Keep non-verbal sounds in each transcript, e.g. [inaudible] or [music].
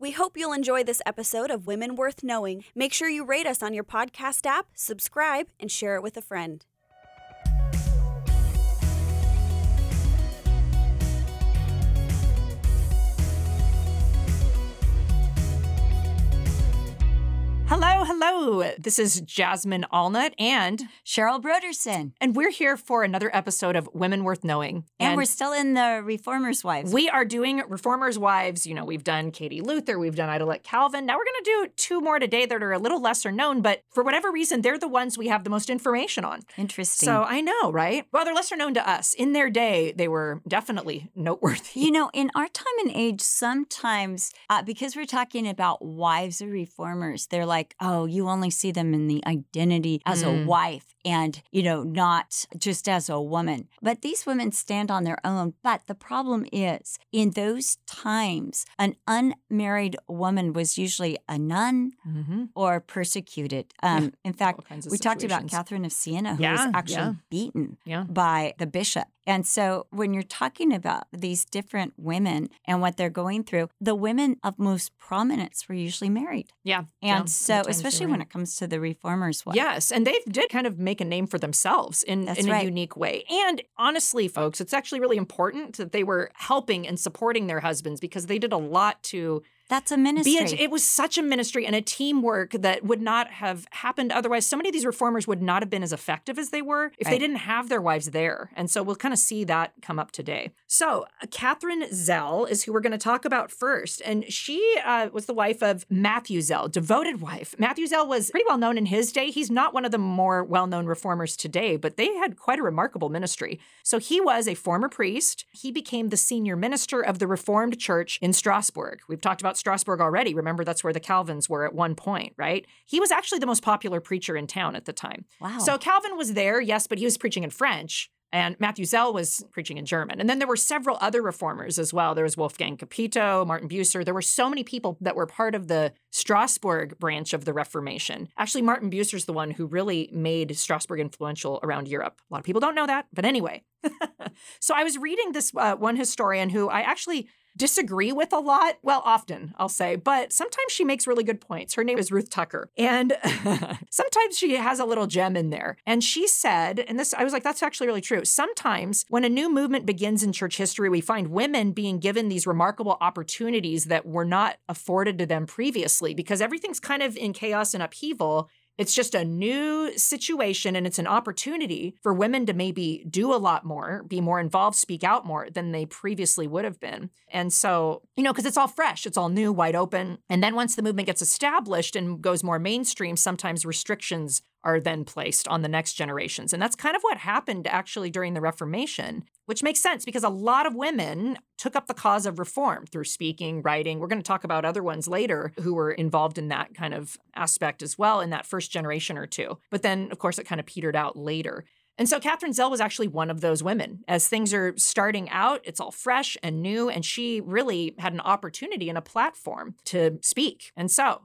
We hope you'll enjoy this episode of Women Worth Knowing. Make sure you rate us on your podcast app, subscribe, and share it with a friend. Hello, hello. This is Jasmine Allnut and Cheryl Brodersen. and we're here for another episode of Women Worth Knowing. And, we're still in the Reformers' Wives. we are doing Reformers' Wives. You know, we've done Katie Luther, we've done Idelette Calvin. Now we're going to do two more today that are a little lesser known, but for whatever reason, they're the ones we have the most information on. Interesting. So I know, right? Well, they're lesser known to us. In their day, they were definitely noteworthy. you know, in our time and age, sometimes uh, because we're talking about wives of reformers, they're like, oh, you only see them in the identity as Mm. a wife and, you know, not just as a woman. But these women stand on their own. But the problem is, in those times, an unmarried woman was usually a nun hmm or persecuted. Um, in fact, all kinds of we talked about. Catherine of Siena, who Yeah, was actually yeah. beaten Yeah. by the bishop. And so when you're talking about these different women and what they're going through, the women of most prominence were usually married. Yeah. And yeah, so, especially when it comes to the reformers'. Yes, and they did kind of make a name for themselves in, That's in a unique way. And honestly, folks, it's actually really important that they were helping and supporting their husbands because they did a lot to That's a ministry. A, it was such a ministry and a teamwork that would not have happened otherwise. So many of these reformers would not have been as effective as they were if they didn't have their wives there. And so we'll kind of see that come up today. So uh, Catherine Zell is who we're going to talk about first, and she uh, was the wife of Matthew Zell, devoted wife. Matthew Zell was pretty well known in his day. He's not one of the more well-known reformers today, but they had quite a remarkable ministry. So he was a former priest. He became the senior minister of the Reformed Church in Strasbourg. We've talked about Strasbourg already. Remember, that's where the Calvins were at one point, right? He was actually the most popular preacher in town at the time. wow. So Calvin was there, yes, but he was preaching in French. And Matthew Zell was preaching in German. And then there were several other reformers as well. There was Wolfgang Capito, Martin Bucer. There were so many people that were part of the Strasbourg branch of the Reformation. Actually, Martin Bucer's the one who really made Strasbourg influential around Europe. A lot of people don't know that, but anyway. [laughs] so I was reading this uh, one historian who I actually disagree with a lot. Well, often, I'll say, but sometimes she makes really good points. Her name is Ruth Tucker. And [laughs] sometimes she has a little gem in there. And she said, and this, I was like, that's actually really true. Sometimes when a new movement begins in church history, we find women being given these remarkable opportunities that were not afforded to them previously because everything's kind of in chaos and upheaval. It's just a new situation and it's an opportunity for women to maybe do a lot more, be more involved, speak out more than they previously would have been. And so, you know, because it's all fresh, it's all new, wide open. And then once the movement gets established and goes more mainstream, sometimes restrictions are then placed on the next generations. And that's kind of what happened actually during the Reformation, which makes sense because a lot of women took up the cause of reform through speaking, writing. We're going to talk about other ones later who were involved in that kind of aspect as well in that first generation or two. But then, of course, it kind of petered out later. And so Catherine Zell was actually one of those women. As things are starting out, it's all fresh and new, and she really had an opportunity and a platform to speak. And so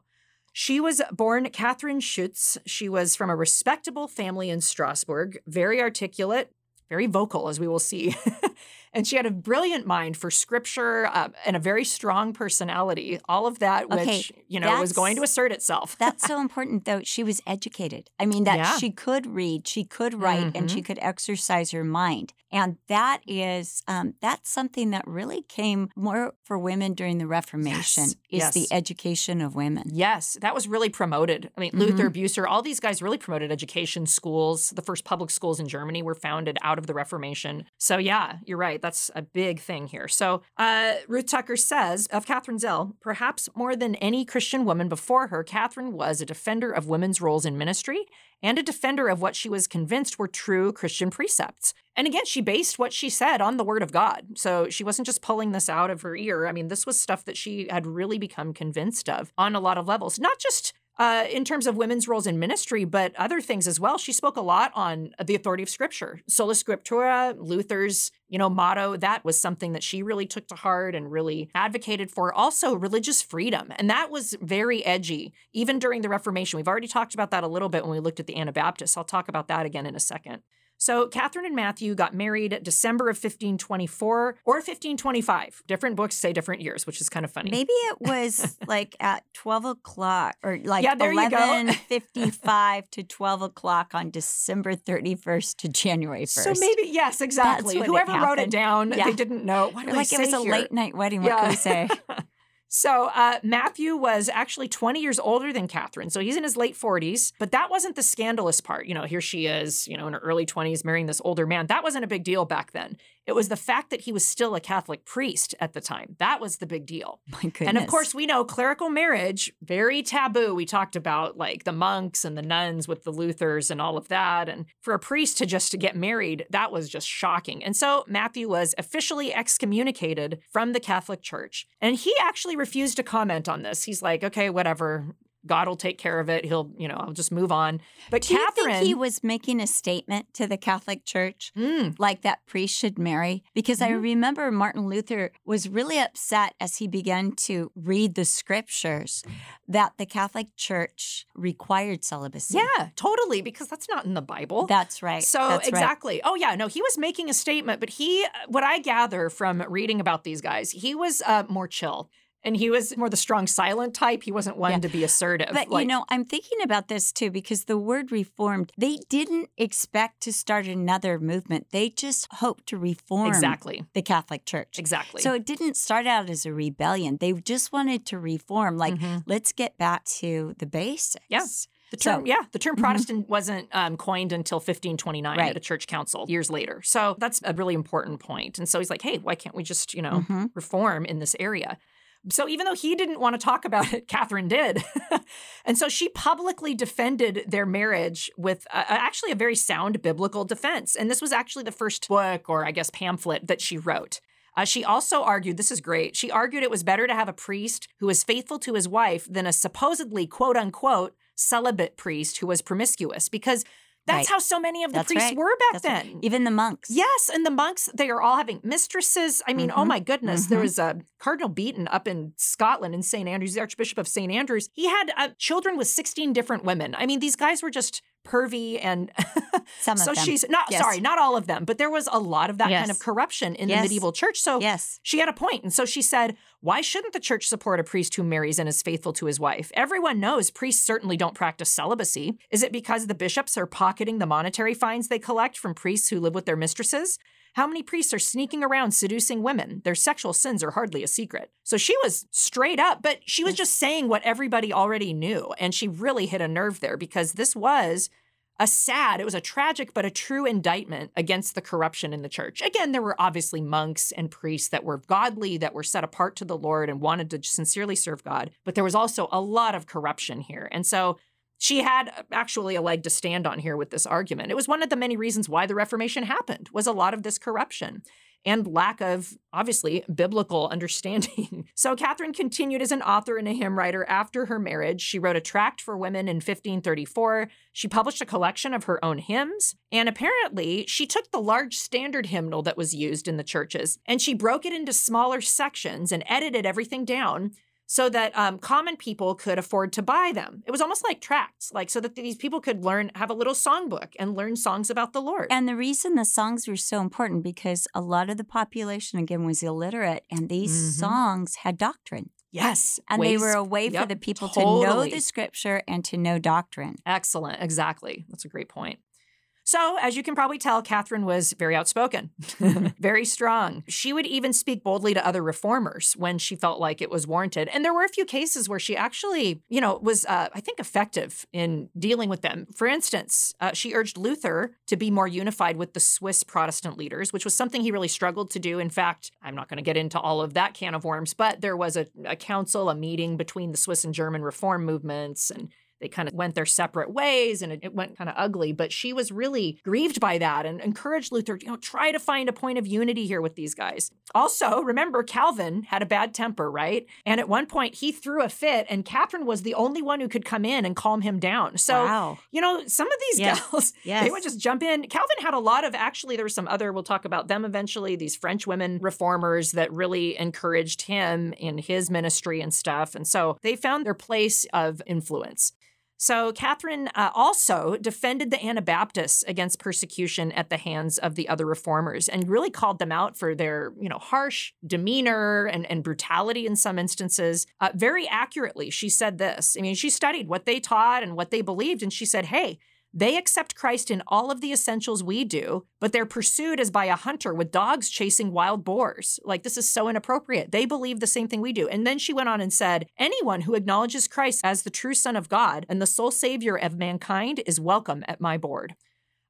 she was born Catherine Schutz. She was from a respectable family in Strasbourg, very articulate, very vocal, as we will see. [laughs] and she had a brilliant mind for scripture uh, and a very strong personality. All of that, which, Okay, you know, was going to assert itself. That's so [laughs] important, though. She was educated. I mean, that Yeah. she could read, she could write, and she could exercise her mind. And that is um, that's something that really came more for women during the Reformation. Yes, Is yes. the education of women. Yes, that was really promoted. I mean, Luther, Bucer, all these guys really promoted education schools. The first public schools in Germany were founded out of the Reformation. So, yeah, you're right. That's a big thing here. So, uh, Ruth Tucker says of Catherine Zell, perhaps more than any Christian woman before her, Catherine was a defender of women's roles in ministry and a defender of what she was convinced were true Christian precepts. And again, she based what she said on the word of God. So she wasn't just pulling this out of her ear. I mean, this was stuff that she had really become convinced of on a lot of levels, not just uh, in terms of women's roles in ministry, but other things as well. She spoke a lot on the authority of Scripture, sola scriptura, Luther's you know motto. That was something that she really took to heart and really advocated for. Also, religious freedom, and that was very edgy even during the Reformation. We've already talked about that a little bit when we looked at the Anabaptists. I'll talk about that again in a second. So Catherine and Matthew got married December of 1524 or 1525. Different books say different years, which is kind of funny. Maybe it [laughs] was like at 12 o'clock or like Yeah, there you go. 11.55 [laughs] to 12 o'clock on December 31st to January 1st. So maybe yes, exactly. what it Whoever wrote it down, Yeah. they didn't know. What Or did I like it was a late night wedding. What can we say? [laughs] So uh, Matthew was actually 20 years older than Catherine. So he's in his late 40s. But that wasn't the scandalous part. You know, here she is, you know, in her early 20s marrying this older man. That wasn't a big deal back then. It was the fact that he was still a Catholic priest at the time. That was the big deal. My goodness. And of course, we know clerical marriage, very taboo. We talked about like the monks and the nuns with the Luthers and all of that. And for a priest to just to get married, that was just shocking. And so Matthew was officially excommunicated from the Catholic Church. And he actually refused to comment on this. He's like, okay, whatever. God will take care of it. He'll, you know, I'll just move on. But Do you think he was making a statement to the Catholic Church? Mm, like that priest should marry because I Mhm. remember Martin Luther was really upset as he began to read the scriptures that the Catholic Church required celibacy. yeah, totally, because that's not in the Bible. That's right. So That's right. exactly. Oh yeah, no, he was making a statement, but he, what I gather from reading about these guys, he was uh, more chill, and he was more the strong, silent type. He wasn't one Yeah. to be assertive. But you know, I'm thinking about this too because the word reformed, they didn't expect to start another movement. They just hoped to reform exactly, the Catholic Church. exactly. So it didn't start out as a rebellion. They just wanted to reform, like, Mhm. let's get back to the basics. Yeah. The term, So- yeah, the term Mhm. Protestant wasn't um, coined until 1529 Right. at a church council years later. So that's a really important point. And so he's like, hey, why can't we just, you know, Mhm. reform in this area? So even though he didn't want to talk about it, [laughs] Catherine did. [laughs] and so she publicly defended their marriage with actually a very sound biblical defense. And this was actually the first book or I guess pamphlet that she wrote. Uh, she also argued, this is great, she argued it was better to have a priest who was faithful to his wife than a supposedly quote unquote celibate priest who was promiscuous because that's Right. how so many of the That's priests right. were back That's right. then. Even the monks. Yes, and the monks, they are all having mistresses. I mean, oh Mhm. my goodness. There Mhm. was a Cardinal Beaton up in Scotland in St. Andrews, the Archbishop of St. Andrews. He had uh, children with 16 different women. I mean, these guys were just pervy and [laughs] Some so them. she's not Yes. sorry, not all of them, but there was a lot of that kind of corruption in the medieval church. So Yes. she had a. And so she said, Why shouldn't the church support a priest who marries and is faithful to his wife? Everyone knows priests certainly don't practice celibacy. Is it because the bishops are pocketing the monetary fines they collect from priests who live with their mistresses? How many priests are sneaking around seducing women? Their sexual sins are hardly a secret. So she was straight up, but she was mm. just saying what everybody already knew. And she really hit a nerve there because this was a sad, it was a tragic but a true indictment against the corruption in the church. Again, there were obviously monks and priests that were godly, that were set apart to the Lord and wanted to sincerely serve God, but there was also a lot of corruption here. And so she had uh, actually a leg to stand on here with this argument. It was one of the many reasons why the Reformation happened was a lot of this corruption and lack of obviously biblical [laughs] understanding. So Catherine continued as an author and a hymn writer after her marriage. She wrote a tract for women in 1534. She published a collection of her own hymns, and apparently she took the large standard hymnal that was used in the churches and she broke it into smaller sections and edited everything down so that um, common people could afford to buy them. It was almost like tracts, like so that these people could learn, have a little songbook and learn songs about the Lord. And the reason the songs were so important because a lot of the population again was illiterate and these Mhm. songs had doctrine. yes, And they were a way for the people to know the scripture and to know doctrine. Excellent. Exactly. That's a great point. So, as you can probably tell, Catherine was very outspoken, [laughs] very strong. She would even speak boldly to other reformers when she felt like it was warranted. And there were a few cases where she actually, you know, was, uh, I think, effective in dealing with them. For instance, uh, she urged Luther to be more unified with the Swiss Protestant leaders, which was something he really struggled to do. In fact, I'm not going to get into all of that can of worms, but there was a, a council, a meeting between the Swiss and German reform movements, and they kind of went their separate ways and it, it went kind of ugly. But she was really grieved by that and encouraged Luther, you know, try to find a point of unity here with these guys. Also, remember, Calvin had a bad temper, right? And at one point, he threw a fit, and Catherine was the only one who could come in and calm him down. So, wow. you know, some of these Yes. gals, Yes. [laughs] they would just jump in. Calvin had a lot of, actually, there were some other, we'll talk about them eventually, these French women reformers that really encouraged him in his ministry and stuff. And so they found their place of influence. So Catherine uh, also defended the Anabaptists against persecution at the hands of the other reformers and really called them out for their, you know, harsh demeanor and, and brutality in some instances. Uh, very accurately, she said this. I mean, she studied what they taught and what they believed, and she said, hey, they accept Christ in all of the essentials we do, but they're pursued as by a hunter with dogs chasing wild boars. Like, this is so inappropriate. They believe the same thing we do. And then she went on and said, Anyone who acknowledges Christ as the true Son of God and the sole Savior of mankind is welcome at my board.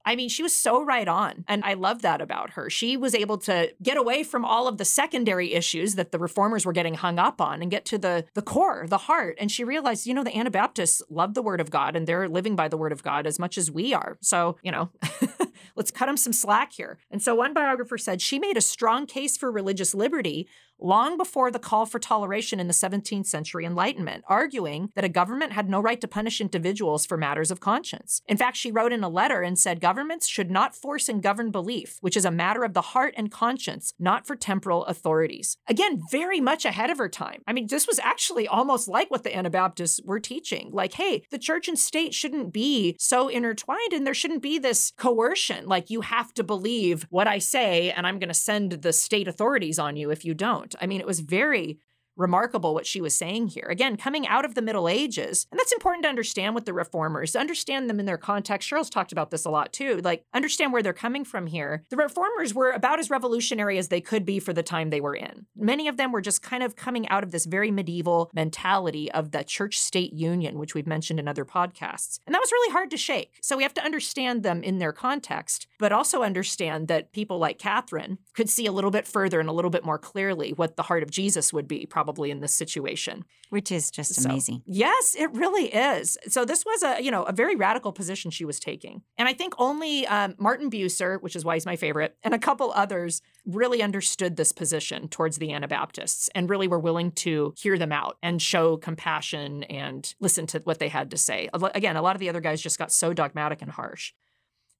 I mean, she was so right on. And I love that about her. She was able to get away from all of the secondary issues that the reformers were getting hung up on and get to the, the core, the heart. And she realized, you know, the Anabaptists love the word of God and they're living by the word of God as much as we are. So, you know, [laughs] let's cut them some slack here. And so one biographer said she made a strong case for religious liberty long before the call for toleration in the 17th century Enlightenment, arguing that a government had no right to punish individuals for matters of conscience. In fact, she wrote in a letter and said governments should not force and govern belief, which is a matter of the heart and conscience, not for temporal authorities. Again, very much ahead of her time. I mean, this was actually almost like what the Anabaptists were teaching. Like, hey, the church and state shouldn't be so intertwined and there shouldn't be this coercion. Like, you have to believe what I say and I'm going to send the state authorities on you if you don't. I mean, it was very remarkable what she was saying here. Again, coming out of the Middle Ages, and that's important to understand with the reformers, understand them in their context. Cheryl's talked about this a lot too. Like, understand where they're coming from here. The reformers were about as revolutionary as they could be for the time they were in. Many of them were just kind of coming out of this very medieval mentality of the church state union, which we've mentioned in other podcasts. And that was really hard to shake. So we have to understand them in their context, but also understand that people like Catherine could see a little bit further and a little bit more clearly what the heart of Jesus would be, probably in this situation. Which is just So, amazing. yes, it really is. So this was a you know a very radical position she was taking, and I think only um, Martin Bucer, which is why he's my favorite, and a couple others really understood this position towards the Anabaptists and really were willing to hear them out and show compassion and listen to what they had to say. Again, a lot of the other guys just got so dogmatic and harsh.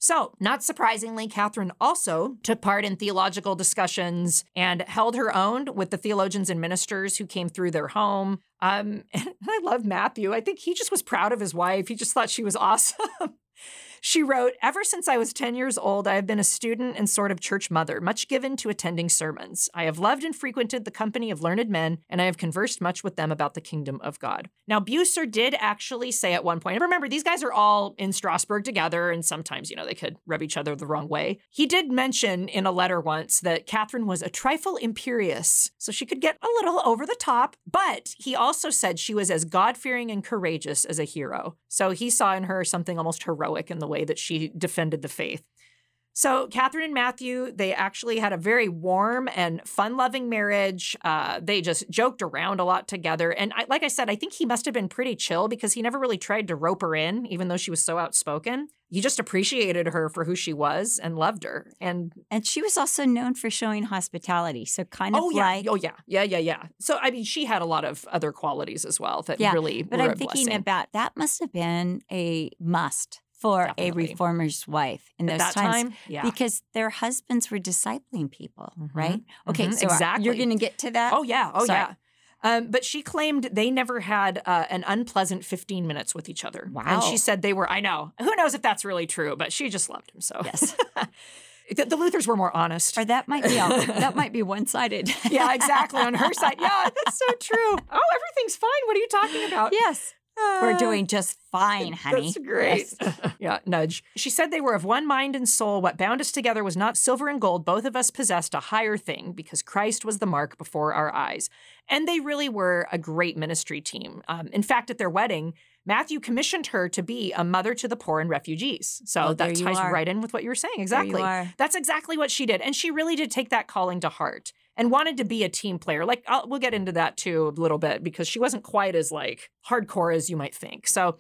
So, not surprisingly, Catherine also took part in theological discussions and held her own with the theologians and ministers who came through their home. Um, [laughs] and I love Matthew. I think he just was proud of his wife. He just thought she was [laughs] awesome. She wrote, Ever since I was 10 years old, I have been a student and sort of church mother, much given to attending sermons. I have loved and frequented the company of learned men, and I have conversed much with them about the kingdom of God. Now, Bucer did actually say at one point, and remember, these guys are all in Strasbourg together, and sometimes, you know, they could rub each other the wrong way. He did mention in a letter once that Catherine was a trifle imperious, so she could get a little over the top, but he also said she was as God fearing and courageous as a hero. So he saw in her something almost heroic in the way that she defended the faith. So, Catherine and Matthew, they actually had a very warm and fun loving marriage. Uh, they just joked around a lot together. And I, like I said, I think he must have been pretty chill because he never really tried to rope her in, even though she was so outspoken. He just appreciated her for who she was and loved her. And And she was also known for showing hospitality. So kind of oh, yeah. like Oh, yeah. Yeah, yeah, yeah. So, I mean, she had a lot of other qualities as well that Yeah, really But I'm thinking blessing. about that must have been a must for Definitely. a reformer's wife in At those that times. time. Yeah. Because their husbands were discipling people, Mhm, right? Okay, mhm, so uh, exactly. you're going to get to that. Oh yeah, oh Sorry. yeah. Um, but she claimed they never had uh, an unpleasant 15 minutes with each other. Wow. And she said they were, I know, who knows if that's really true, but she just loved him so. Yes. [laughs] the, the Luthers were more honest. Or that might be that might be [laughs] one sided. yeah, exactly. On her side. Yeah, that's so true. [laughs] Oh, everything's fine. What are you talking about? yes, we're Uh, doing just fine, honey. That's [laughs] great. Yes. [laughs] yeah, nudge. She said they were of one mind and soul. What bound us together was not silver and gold. Both of us possessed a higher thing because Christ was the mark before our eyes. And they really were a great ministry team. Um, in fact, at their wedding, Matthew commissioned her to be a mother to the poor and refugees. So Oh, there that ties right in with what you were saying. Exactly. you are. That's exactly what she did. And she really did take that calling to heart and wanted to be a team player. Like, I'll, we'll get into that too a little bit because she wasn't quite as like hardcore as you might think. So,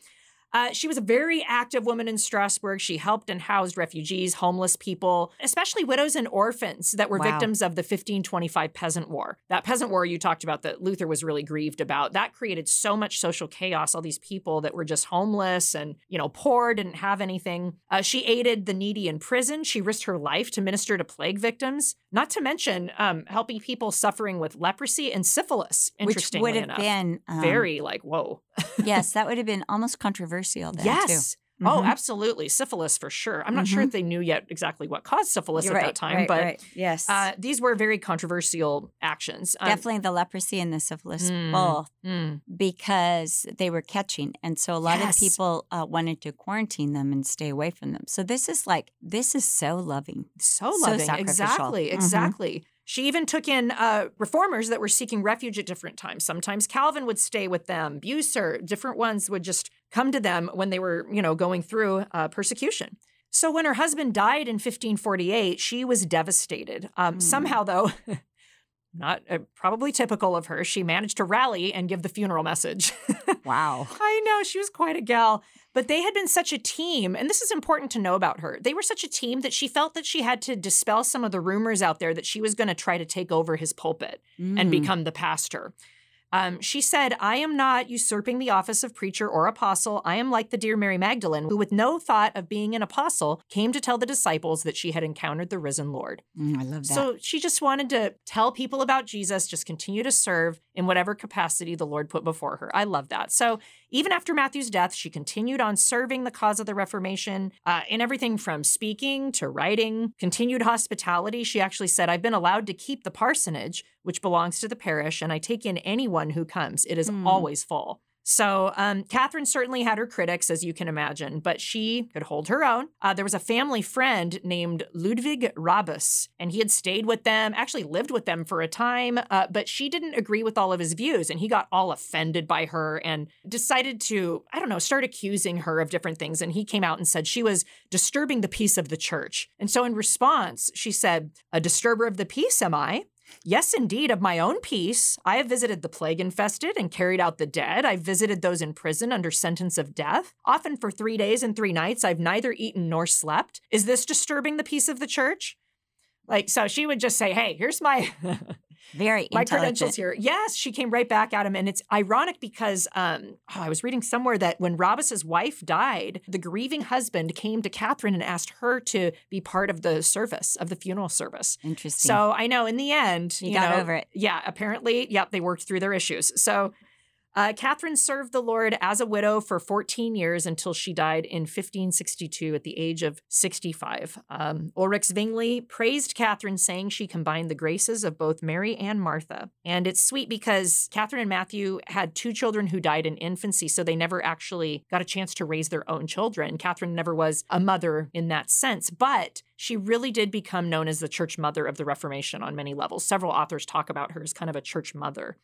uh, she was a very active woman in Strasbourg. She helped and housed refugees, homeless people, especially widows and orphans that were Wow. victims of the 1525 Peasant War. That Peasant War you talked about that Luther was really grieved about. That created so much social chaos. All these people that were just homeless and, you know, poor, didn't have anything. Uh, she aided the needy in prison. She risked her life to minister to plague victims, not to mention um, helping people suffering with leprosy and syphilis, Which would have enough. been um, Very like, whoa. [laughs] yes, that would have been almost controversial then, too. yes. Oh, Mhm. absolutely. Syphilis for sure. I'm not sure Mhm. if they knew yet exactly what caused syphilis You're at right, that time, right, but right. yes. uh, these were very controversial actions. Um, Definitely the leprosy and the syphilis Mm. both mm, because they were catching. And so a lot Yes. of people uh, wanted to quarantine them and stay away from them. So this is like, this is so loving. so So loving. sacrificial. exactly. Exactly. She even took in uh, reformers that were seeking refuge at different times. Sometimes Calvin would stay with them. Bucer, different ones would just come to them when they were, you know, going through uh, persecution. So when her husband died in 1548, she was devastated. Um, Mm. Somehow, though, [laughs] not uh, probably typical of her, she managed to rally and give the funeral message. [laughs] Wow. I know she was quite a gal, but they had been such a team, and this is important to know about her. They were such a team that she felt that she had to dispel some of the rumors out there that she was going to try to take over his pulpit and Mm. become the pastor. Um, she said, I am not usurping the office of preacher or apostle. I am like the dear Mary Magdalene, who, with no thought of being an apostle, came to tell the disciples that she had encountered the risen Lord. Mm, I love that. So she just wanted to tell people about Jesus, just continue to serve in whatever capacity the Lord put before her. I love that. So even after Matthew's death, she continued on serving the cause of the Reformation uh, in everything from speaking to writing, continued hospitality. She actually said, I've been allowed to keep the parsonage, which belongs to the parish, and I take in anyone who comes. It is Hmm. always full. So, um, Catherine certainly had her critics, as you can imagine, but she could hold her own. Uh, there was a family friend named Ludwig Rabus, and he had stayed with them, actually lived with them for a time, uh, but she didn't agree with all of his views, and he got all offended by her and decided to, I don't know, start accusing her of different things. And he came out and said she was disturbing the peace of the church. And so, in response, she said, A disturber of the peace, am I? Yes, indeed, of my own peace. I have visited the plague infested and carried out the dead. I've visited those in prison under sentence of death. Often for three days and three nights, I've neither eaten nor slept. Is this disturbing the peace of the church? Like, so she would just say, Hey, here's my. [laughs] Very my credentials here. Yes, she came right back at him. And it's ironic because um, oh, I was reading somewhere that when Rabus's wife died, the grieving husband came to Catherine and asked her to be part of the service, of the funeral service. Interesting. So I know in the end, You you, got know, over it. Yeah, apparently, yep, they worked through their issues. So uh, Catherine served the Lord as a widow for 14 years until she died in 1562 at the age of 65. Um, Ulrich Zwingli praised Catherine, saying she combined the graces of both Mary and Martha. And it's sweet because Catherine and Matthew had two children who died in infancy, so they never actually got a chance to raise their own children. Catherine never was a mother in that sense, but she really did become known as the church mother of the Reformation on many levels. Several authors talk about her as kind of a church mother.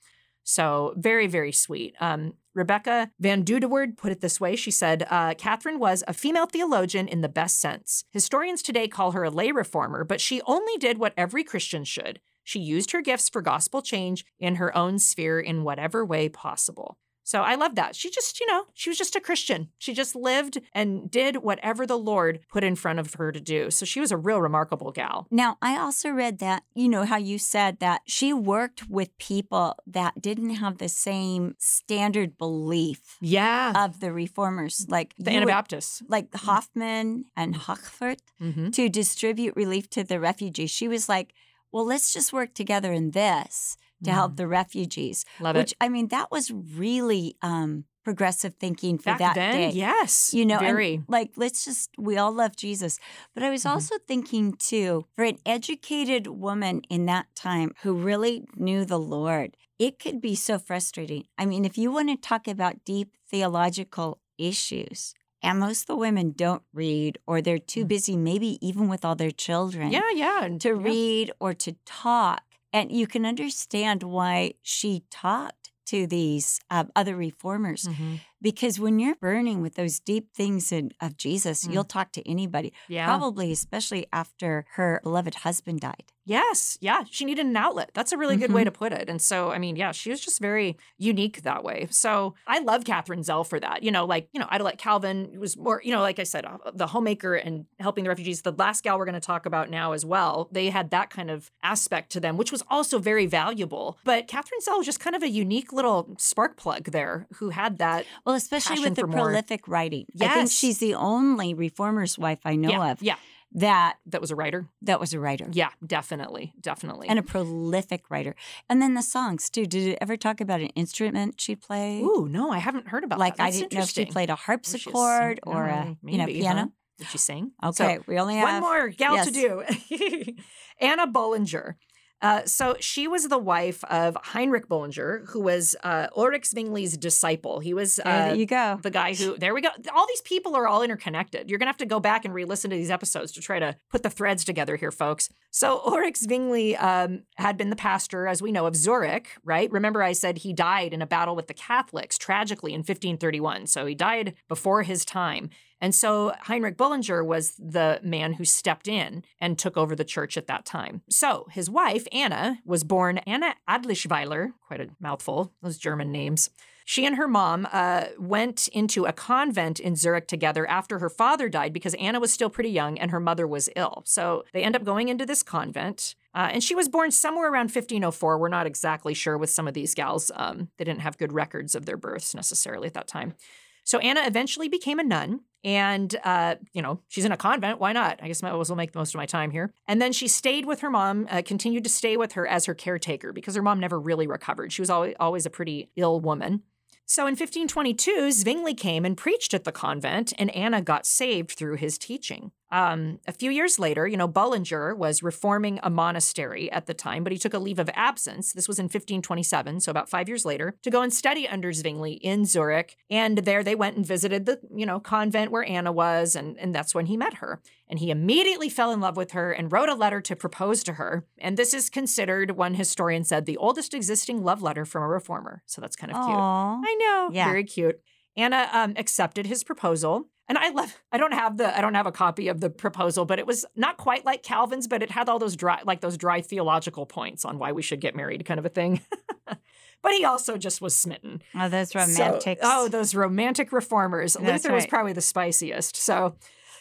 So very, very sweet. Um, Rebecca VanDoodewaard put it this way. She said, uh, Catherine was a female theologian in the best sense. Historians today call her a lay reformer, but she only did what every Christian should. She used her gifts for gospel change in her own sphere in whatever way possible. So I love that. She just, you know, she was just a Christian. She just lived and did whatever the Lord put in front of her to do. So she was a real remarkable gal. Now, I also read that, you know, how you said that she worked with people that didn't have the same standard belief Yeah. of the reformers, like the you would- Anabaptists. like Hoffman and Hochfurt, hmm to distribute relief to the refugees. She was like, well, let's just work together in this to help the refugees. Mm. Love Which, it. I mean, that was really um, progressive thinking for Back that then, day. yes. You know, very. like let's just we all love Jesus. But I was Mhm. also thinking too, for an educated woman in that time who really knew the Lord, it could be so frustrating. I mean, if you want to talk about deep theological issues, and most of the women don't read or they're too Mm. busy, maybe even with all their children, yeah, yeah. to read or to talk. And you can understand why she talked to these uh, other reformers Mhm. Because when you're burning with those deep things in, of Jesus, Mm. you'll talk to anybody. Yeah. Probably, especially after her beloved husband died. Yes. Yeah. She needed an outlet. That's a really good way Mhm. to put it. And so, I mean, yeah, she was just very unique that way. So I love Catherine Zell for that. You know, like, you know, Idelette Calvin was more, you know, like I said, uh, the homemaker and helping the refugees. The last gal we're going to talk about now as well, they had that kind of aspect to them, which was also very valuable. But Catherine Zell was just kind of a unique little spark plug there who had that. Well, especially with the for more. prolific writing. I think she's the only reformer's wife I know yeah. of Yeah. that That was a writer. that was a writer. Yeah, definitely, definitely. And a prolific writer. And then the songs too. Did it ever talk about an instrument she played? Ooh, no, I haven't heard about that. like that. I didn't know if she played a harpsichord or a Mm, you know piano. huh? Did she sing? Okay, So, we only have one more gal yes. to do. [laughs] Anna Bullinger. Uh, so she was the wife of Heinrich Bullinger, who was uh, Ulrich Zwingli's disciple. He was There uh, you go. the guy who there we go. All these people are all interconnected. You're gonna have to go back and re-listen to these episodes to try to put the threads together here folks. So [laughs] ulrich zwingli um, had been the pastor as we know of zurich right? Remember i said he died in a battle with the catholics tragically in 1531 so he died before his time and so Heinrich Bullinger was the man who stepped in and took over the church at that time. So his wife, Anna, was born Anna Adlischweiler, quite a mouthful, those German names. She and her mom uh, went into a convent in Zurich together after her father died because Anna was still pretty young and her mother was ill. So they end up going into this convent. Uh, and she was born somewhere around 1504. We're not exactly sure with some of these gals. Um, they didn't have good records of their births necessarily at that time. So Anna eventually became a nun. And, uh, you know, she's in a convent. Why not? I guess I will make the most of my time here. And then she stayed with her mom, uh, continued to stay with her as her caretaker because her mom never really recovered. She was always, always a pretty ill woman. So in 1522, Zwingli came and preached at the convent, and Anna got saved through his teaching. Um, a few years later, you know, Bullinger was reforming a monastery at the time, but he took a leave of absence. This was in 1527, so about five years later, to go and study under Zwingli in Zurich. And there they went and visited the, you know, convent where Anna was, and, and that's when he met her. And he immediately fell in love with her and wrote a letter to propose to her. And this is considered, one historian said, the oldest existing love letter from a reformer. So that's kind of cute. Aw. I know. Yeah. Very cute. Anna um, accepted his proposal. And I love I don't have the I don't have a copy of the proposal, but it was not quite like Calvin's, but it had all those dry like those dry theological points on why we should get married, kind of a thing. [laughs] but he also just was smitten. Oh, those So- oh, those romantic reformers. That's Luther was probably the spiciest. So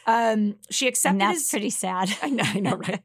um, she accepted and that's his pretty sad. I know, I know, [laughs] right?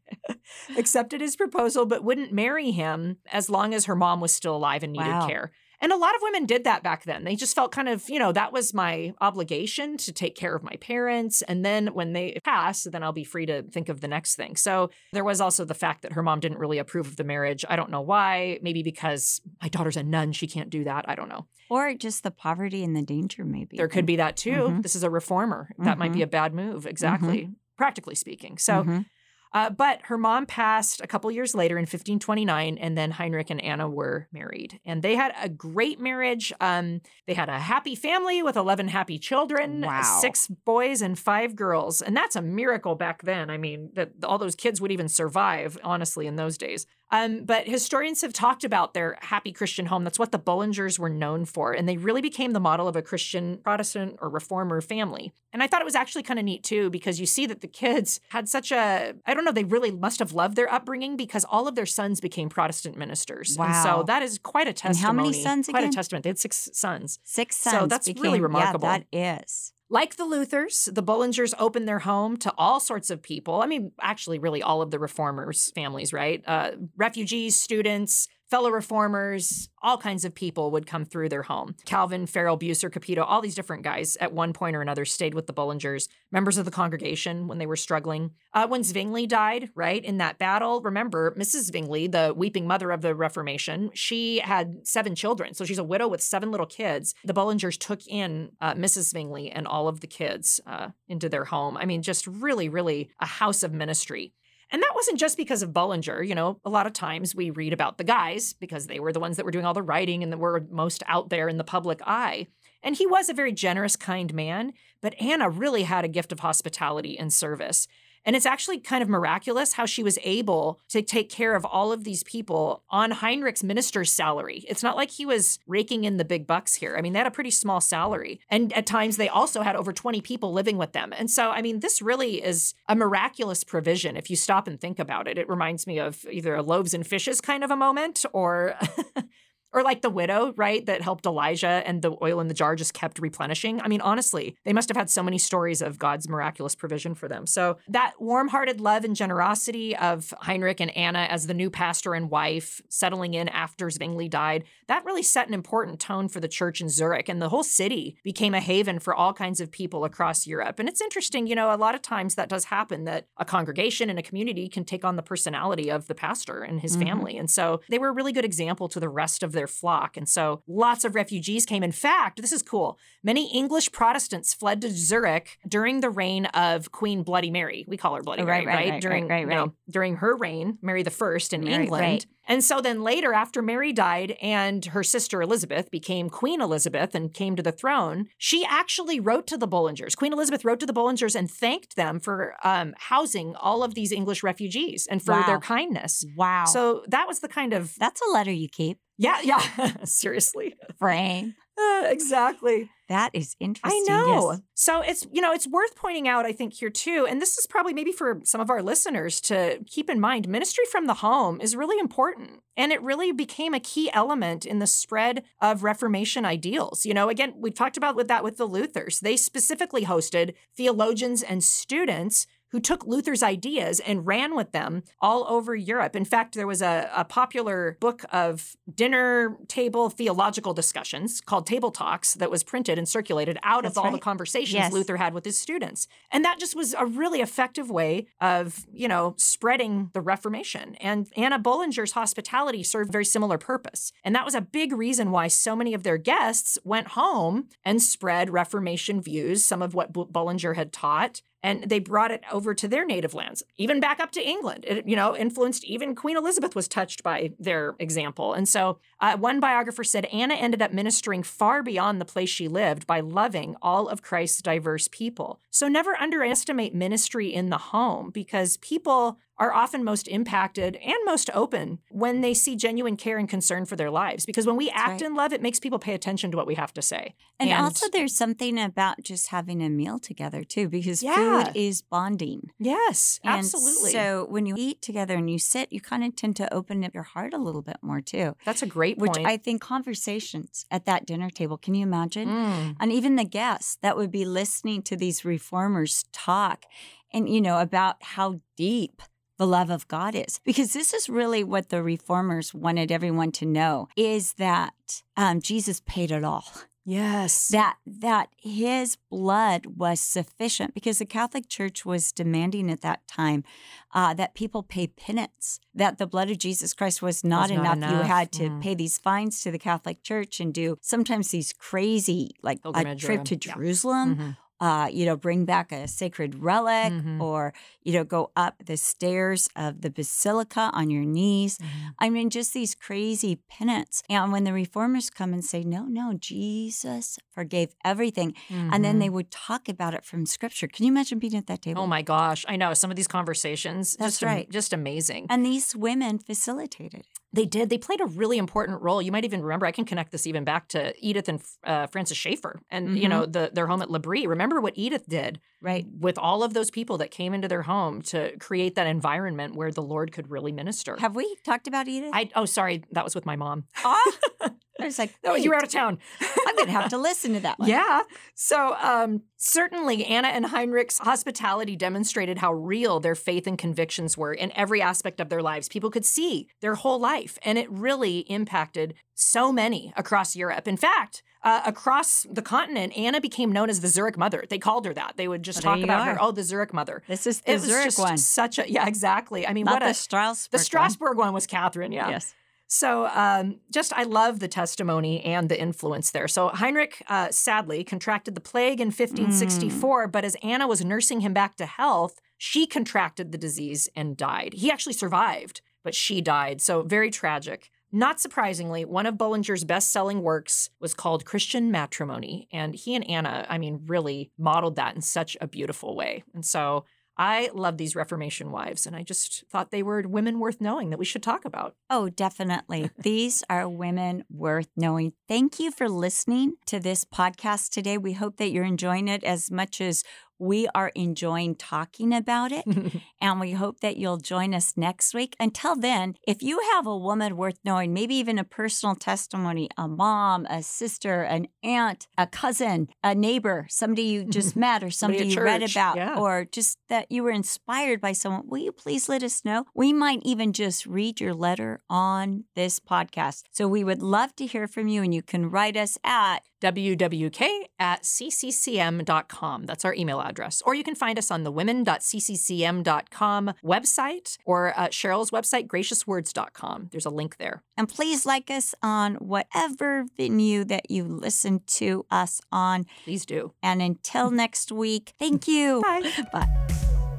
Accepted his proposal, but wouldn't marry him as long as her mom was still alive and needed Wow. care. And a lot of women did that back then. They just felt kind of, you know, that was my obligation to take care of my parents. And then when they pass, then I'll be free to think of the next thing. So there was also the fact that her mom didn't really approve of the marriage. I don't know why. Maybe because my daughter's a nun, she can't do that. I don't know. or just the poverty and the danger, maybe. There could be that too. Mhm. This is a reformer. That might be a bad move, exactly, practically speaking. So, Mhm. Uh, but her mom passed a couple years later in 1529, and then Heinrich and Anna were married. And they had a great marriage. Um, they had a happy family with 11 happy children, Wow. six boys and five girls. And that's a miracle back then. I mean, that all those kids would even survive, honestly, in those days. Um, but historians have talked about their happy Christian home. That's what the Bullingers were known for. And they really became the model of a Christian Protestant or reformer family. And I thought it was actually kind of neat too, because you see that the kids had such a, I don't know, they really must have loved their upbringing because all of their sons became Protestant ministers. And Wow. so that is quite a And how many sons Quite again? a testament. They had six sons. Six sons. So that's became, really remarkable. Yeah, that is. Like the Luthers, the Bullingers opened their home to all sorts of people. I mean, actually, really all of the reformers' families, right? Uh, refugees, students, fellow reformers, all kinds of people would come through their home. Calvin, Farel, Bucer, Capito, all these different guys at one point or another stayed with the Bullingers, members of the congregation when they were struggling. Uh, when Zwingli died, right, in that battle, remember, Mrs. Zwingli, the weeping mother of the Reformation, she had seven children. So she's a widow with seven little kids. The Bullingers took in uh, Mrs. Zwingli and all of the kids uh, into their home. I mean, just really, really a house of ministry. And that wasn't just because of Bullinger. You know, a lot of times we read about the guys because they were the ones that were doing all the writing and that were most out there in the public eye. And he was a very generous, kind man, but Anna really had a gift of hospitality and service. And it's actually kind of miraculous how she was able to take care of all of these people on Heinrich's minister's salary. It's not like he was raking in the big bucks here. I mean, they had a pretty small salary. And at times they also had over 20 people living with them. And so, I mean, this really is a miraculous provision if you stop and think about it. It reminds me of either a loaves and fishes kind of a moment or [laughs] Or like the widow, right, that helped Elijah and the oil in the jar just kept replenishing. I mean, honestly, they must have had so many stories of God's miraculous provision for them. So that warm hearted love and generosity of Heinrich and Anna as the new pastor and wife settling in after Zwingli died, that really set an important tone for the church in Zurich. And the whole city became a haven for all kinds of people across Europe. And it's interesting, you know, a lot of times that does happen that a congregation and a community can take on the personality of the pastor and his Mhm. family. And so they were a really good example to the rest of their flock. And so lots of refugees came. In fact, this is cool. Many English Protestants fled to Zurich during the reign of Queen Bloody Mary. We call her Bloody Oh, Mary, right, right, right? right, during right, you know, during her reign, Mary the First in England. And so then later, after Mary died and her sister Elizabeth became Queen Elizabeth and came to the throne, she actually wrote to the Bullingers. Queen Elizabeth wrote to the Bullingers and thanked them for um, housing all of these English refugees and for Wow. their kindness. Wow. So that was the kind of that's a letter you keep, yeah, yeah, [laughs] seriously, frame. Uh, exactly. That is interesting. I know. yes. So it's, you know, it's worth pointing out, I think, here too. And this is probably maybe for some of our listeners to keep in mind ministry from the home is really important. And it really became a key element in the spread of Reformation ideals. You know, again, we've talked about with that with the Luthers. They specifically hosted theologians and students who took Luther's ideas and ran with them all over Europe. In fact, there was a, a popular book of dinner table theological discussions called Table Talks that was printed and circulated out That's of all the conversations Yes. Luther had with his students. And that just was a really effective way of, you know, spreading the Reformation. And Anna Bullinger's hospitality served a very similar purpose. And that was a big reason why so many of their guests went home and spread Reformation views, some of what Bullinger had taught, and they brought it over to their native lands, even back up to England. It, you know, influenced even Queen Elizabeth was touched by their example. And so uh, one biographer said Anna ended up ministering far beyond the place she lived by loving all of Christ's diverse people. So never underestimate ministry in the home because people are often most impacted and most open when they see genuine care and concern for their lives. Because when we That's act right. in love, it makes people pay attention to what we have to say. And, And- also, there's something about just having a meal together too, because Yeah. food is bonding. Yes, And absolutely. So when you eat together and you sit, you kind of tend to open up your heart a little bit more too. That's a great Which point. I think conversations at that dinner table. Can you imagine? Mm. and even the guests that would be listening to these reformers talk and you know about how deep the love of God is because this is really what the reformers wanted everyone to know is that um, Jesus paid it all Yes. that that his blood was sufficient because the Catholic Church was demanding at that time uh, that people pay penance. That the blood of Jesus Christ was not, Was not enough. You had to Mm. pay these fines to the Catholic Church and do sometimes these crazy like a trip to yeah. Jerusalem. Uh, you know, bring back a sacred relic, Mhm. or you know, go up the stairs of the basilica on your knees. I mean, just these crazy penance. And when the reformers come and say, no, no, Jesus forgave everything. And then they would talk about it from scripture. Can you imagine being at that table? Oh my gosh, I know some of these conversations. That's just right. just amazing. And these women facilitated it. They did. They played a really important role. You might even remember. I can connect this even back to Edith and uh, Francis Schaeffer, and you Mhm. know the, their home at L'Abri. Remember what Edith did, Right. With all of those people that came into their home to create that environment where the Lord could really minister. Have we talked about Edith? I oh sorry, that was with my mom. Ah, [laughs] I was like, [laughs] No, you're out of town. [laughs] I'm going to have to listen to that one. Yeah. So, um, certainly, Anna and Heinrich's hospitality demonstrated how real their faith and convictions were in every aspect of their lives. People could see their whole life, and it really impacted so many across Europe. In fact, uh, across the continent, Anna became known as the Zurich Mother. They called her that. They would just Well, talk about her. Oh, the Zurich Mother. This is It the was Zurich just one. such a yeah, exactly. I mean, Not what the a Strasbourg the one. Strasbourg one was Catherine. Yeah. Yes. So, um, just I love the testimony and the influence there. So, Heinrich uh, sadly contracted the plague in 1564, but as Anna was nursing him back to health, she contracted the disease and died. He actually survived, but she died. So, very tragic. Not surprisingly, one of Bullinger's best selling works was called Christian Matrimony. And he and Anna, I mean, really modeled that in such a beautiful way. And so I love these Reformation wives, and I just thought they were women worth knowing that we should talk about. Oh, definitely. [laughs] These are women worth knowing. Thank you for listening to this podcast today. We hope that you're enjoying it as much as We are enjoying talking about it, [laughs] and we hope that you'll join us next week. Until then, if you have a woman worth knowing, maybe even a personal testimony, a mom, a sister, an aunt, a cousin, a neighbor, somebody you just [laughs] met, or somebody you read about, yeah. or just that you were inspired by someone, will you please let us know? We might even just read your letter on this podcast. So we would love to hear from you, and you can write us at wwk at cccm.com. That's our email address. Or you can find us on the women.cccm.com website or uh, Cheryl's website, graciouswords.com. There's a link there. And please like us on whatever venue that you listen to us on. Please do. And until [laughs] next week, thank you. Bye. [laughs] Bye.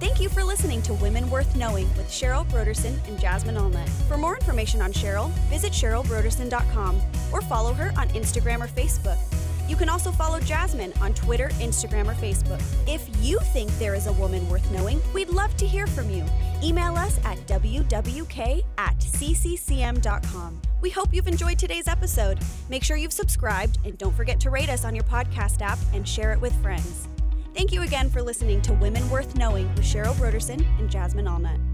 Thank you for listening to Women Worth Knowing with Cheryl Brodersen and Jasmine Allnut. For more information on Cheryl, visit CherylBrodersen.com or follow her on Instagram or Facebook. You can also follow Jasmine on Twitter, Instagram, or Facebook. If you think there is a woman worth knowing, we'd love to hear from you. Email us at wwk at cccm.com. We hope you've enjoyed today's episode. Make sure you've subscribed and don't forget to rate us on your podcast app and share it with friends. Thank you again for listening to Women Worth Knowing with Cheryl Brodersen and Jasmine Allnut.